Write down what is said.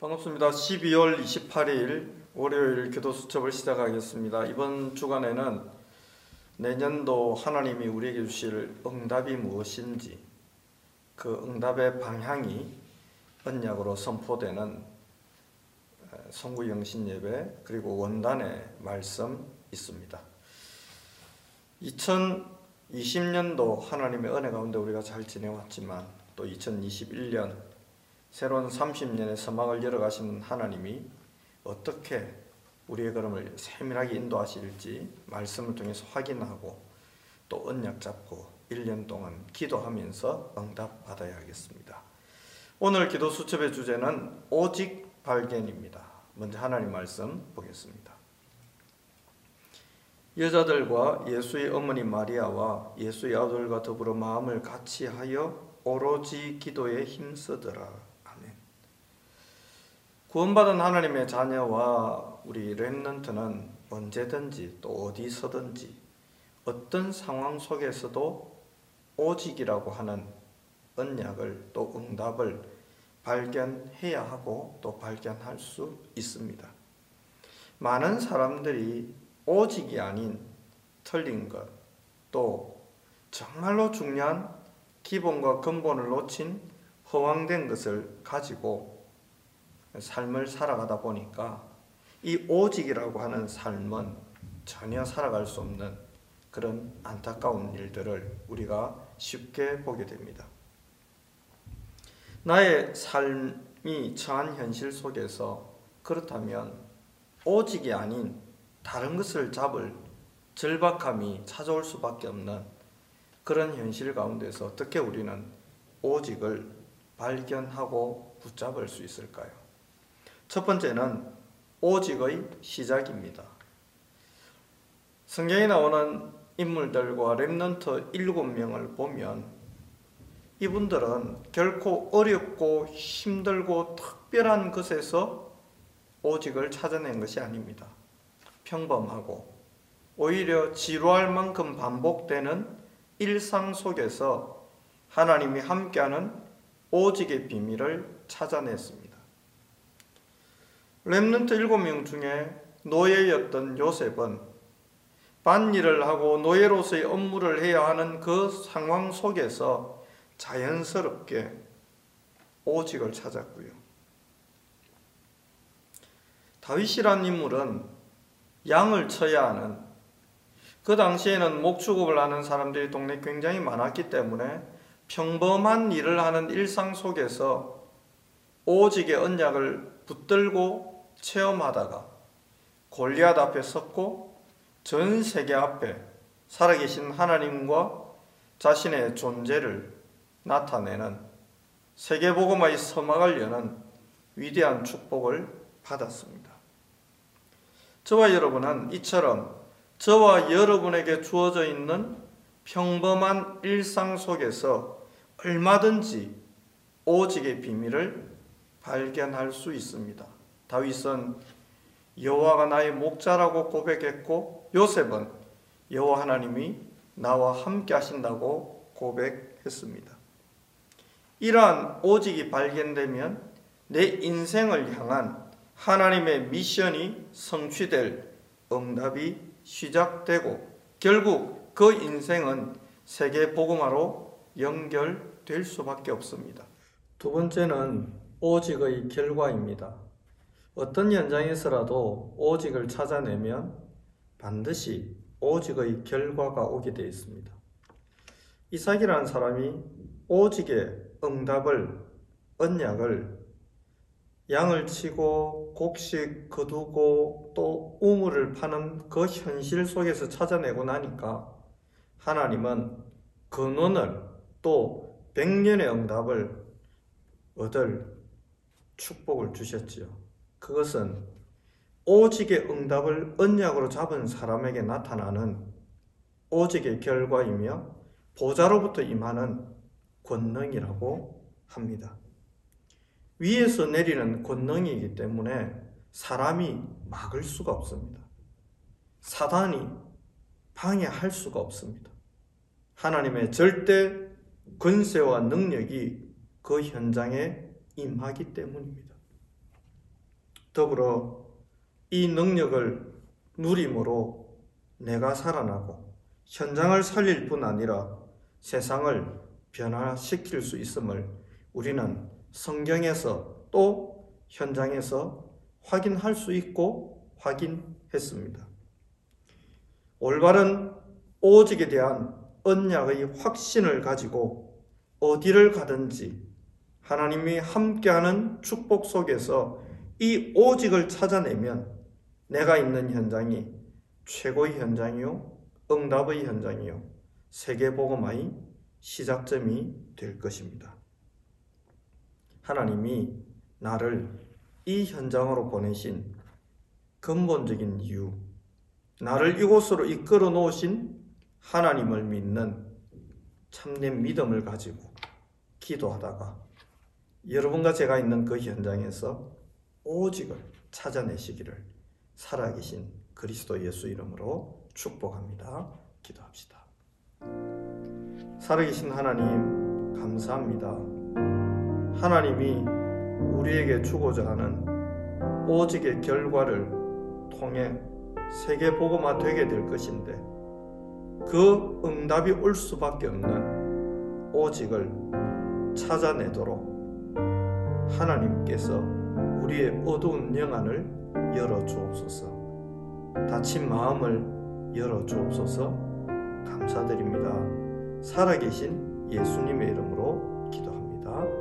반갑습니다. 12월 28일 월요일 기도 수첩을 시작하겠습니다. 이번 주간에는 내년도 하나님이 우리에게 주실 응답이 무엇인지 그 응답의 방향이 언약으로 선포되는 성구 영신 예배 그리고 원단의 말씀 있습니다. 2020년도 하나님의 은혜 가운데 우리가 잘 지내왔지만 또 2021년 새로운 30년의 서막을 열어가시는 하나님이 어떻게 우리의 걸음을 세밀하게 인도하실지 말씀을 통해서 확인하고 또 언약 잡고 1년 동안 기도하면서 응답 받아야 하겠습니다. 오늘 기도 수첩의 주제는 오직 발견입니다. 먼저 하나님 말씀 보겠습니다. 여자들과 예수의 어머니 마리아와 예수의 아들과 더불어 마음을 같이 하여 오로지 기도에 힘쓰더라. 구원받은 하나님의 자녀와 우리 렘넌트는 언제든지 또 어디서든지 어떤 상황 속에서도 오직이라고 하는 언약을 또 응답을 발견해야 하고 또 발견할 수 있습니다. 많은 사람들이 오직이 아닌 틀린 것, 또 정말로 중요한 기본과 근본을 놓친 허황된 것을 가지고 삶을 살아가다 보니까 이 오직이라고 하는 삶은 전혀 살아갈 수 없는 그런 안타까운 일들을 우리가 쉽게 보게 됩니다. 나의 삶이 처한 현실 속에서 그렇다면 오직이 아닌 다른 것을 잡을 절박함이 찾아올 수밖에 없는 그런 현실 가운데서 어떻게 우리는 오직을 발견하고 붙잡을 수 있을까요? 첫 번째는 오직의 시작입니다. 성경에 나오는 인물들과 렘넌트 일곱 명을 보면 이분들은 결코 어렵고 힘들고 특별한 것에서 오직을 찾아낸 것이 아닙니다. 평범하고 오히려 지루할 만큼 반복되는 일상 속에서 하나님이 함께하는 오직의 비밀을 찾아냈습니다. 렘넌트 일곱 명 중에 노예였던 요셉은 반일을 하고 노예로서의 업무를 해야 하는 그 상황 속에서 자연스럽게 오직을 찾았고요. 다윗이란 인물은 양을 쳐야 하는 그 당시에는 목축업을 하는 사람들이 동네 굉장히 많았기 때문에 평범한 일을 하는 일상 속에서 오직의 언약을 붙들고 체험하다가 골리앗 앞에 섰고 전 세계 앞에 살아계신 하나님과 자신의 존재를 나타내는 세계복음화의 서막을 여는 위대한 축복을 받았습니다. 저와 여러분은 이처럼 저와 여러분에게 주어져 있는 평범한 일상 속에서 얼마든지 오직의 비밀을 발견할 수 있습니다. 다윗은 여호와가 나의 목자라고 고백했고 요셉은 여호와 하나님이 나와 함께 하신다고 고백했습니다. 이러한 오직이 발견되면 내 인생을 향한 하나님의 미션이 성취될 응답이 시작되고 결국 그 인생은 세계 복음화로 연결될 수밖에 없습니다. 두 번째는 오직의 결과입니다. 어떤 현장에서라도 오직을 찾아내면 반드시 오직의 결과가 오게 되어 있습니다. 이삭이라는 사람이 오직의 응답을 언약을 양을 치고 곡식 거두고 또 우물을 파는 그 현실 속에서 찾아내고 나니까 하나님은 근원을 또 백년의 응답을 얻을 축복을 주셨지요. 그것은 오직의 응답을 언약으로 잡은 사람에게 나타나는 오직의 결과이며 보좌로부터 임하는 권능이라고 합니다. 위에서 내리는 권능이기 때문에 사람이 막을 수가 없습니다. 사단이 방해할 수가 없습니다. 하나님의 절대 권세와 능력이 그 현장에 임하기 때문입니다. 더불어 이 능력을 누림으로 내가 살아나고 현장을 살릴 뿐 아니라 세상을 변화시킬 수 있음을 우리는 성경에서 또 현장에서 확인할 수 있고 확인했습니다. 올바른 오직에 대한 언약의 확신을 가지고 어디를 가든지 하나님이 함께하는 축복 속에서 이 오직을 찾아내면 내가 있는 현장이 최고의 현장이요, 응답의 현장이요, 세계복음화의 시작점이 될 것입니다. 하나님이 나를 이 현장으로 보내신 근본적인 이유, 나를 이곳으로 이끌어 놓으신 하나님을 믿는 참된 믿음을 가지고 기도하다가 여러분과 제가 있는 그 현장에서 오직을 찾아내시기를 살아계신 그리스도 예수 이름으로 축복합니다. 기도합시다. 살아계신 하나님, 감사합니다. 하나님이 우리에게 주고자 하는 오직의 결과를 통해 세계 복음화 되게 될 것인데 그 응답이 올 수밖에 없는 오직을 찾아내도록 하나님께서 우리의 어두운 영안을 열어 주옵소서. 다친 마음을 열어 주옵소서. 감사드립니다. 살아계신 예수님의 이름으로 기도합니다.